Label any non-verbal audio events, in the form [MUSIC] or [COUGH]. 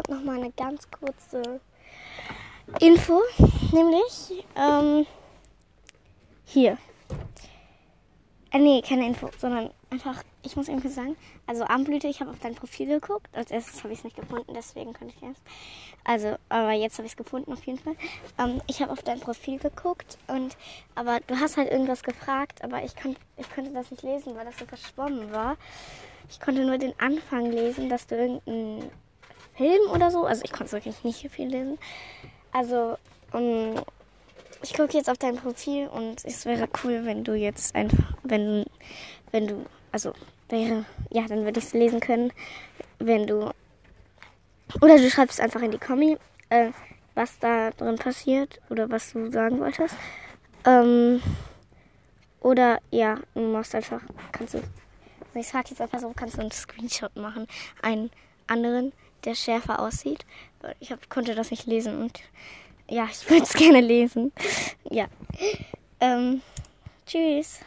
kommt noch mal eine ganz kurze Info, nämlich ähm, hier. Äh, nee, keine Info, sondern einfach, ich muss irgendwie sagen, also Armblüte, ich habe auf dein Profil geguckt. Als erstes habe ich es nicht gefunden, deswegen konnte ich erst. Also, aber jetzt habe ich es gefunden auf jeden Fall. Ähm, ich habe auf dein Profil geguckt und, aber du hast halt irgendwas gefragt, aber ich, kon, ich konnte das nicht lesen, weil das so verschwommen war. Ich konnte nur den Anfang lesen, dass du irgendeinen Film oder so, also ich konnte wirklich nicht viel lesen. Also, um, ich gucke jetzt auf dein Profil und es wäre cool, wenn du jetzt einfach, wenn, wenn du, also wäre, ja, dann würde ich es lesen können, wenn du, oder du schreibst einfach in die Kommi, äh, was da drin passiert oder was du sagen wolltest. Ähm, oder ja, du machst einfach, kannst du, ich sag jetzt einfach so, kannst du einen Screenshot machen, einen anderen, der schärfer aussieht. Ich hab, konnte das nicht lesen und ja, ich [LAUGHS] würde es gerne lesen. Ja. Ähm, tschüss.